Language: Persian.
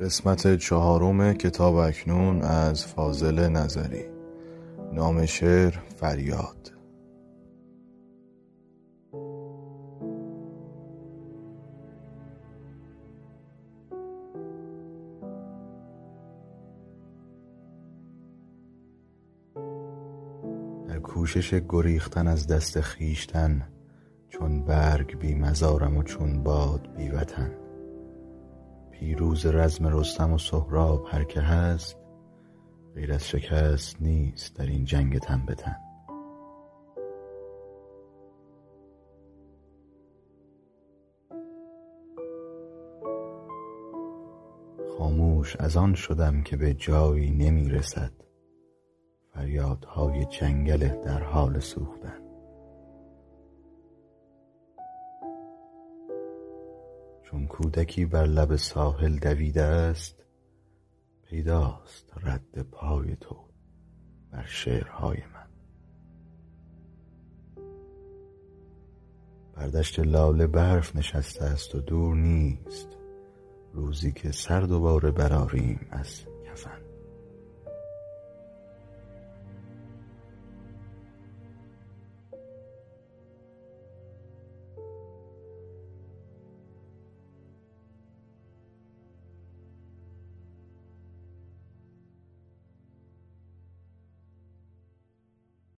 قسمت چهارم کتاب اکنون از فاضل نظری. نام شعر فریاد. در کوشش گریختن از دست خویشتن چون برگ بی مزارم و چون باد بی وطن پیروز رزم رستم و سهراب هر که هست غیر از شکست نیست در این جنگ تن به تن. خاموش از آن شدم که به جایی نمی رسد. فریادهای جنگل در حال سوختن. چون کودکی بر لب ساحل دویده است پیداست رد پای تو بر شعرهای من. بر دشت لاله برف نشسته است و دور نیست روزی که سر دوباره برآریم از کفن.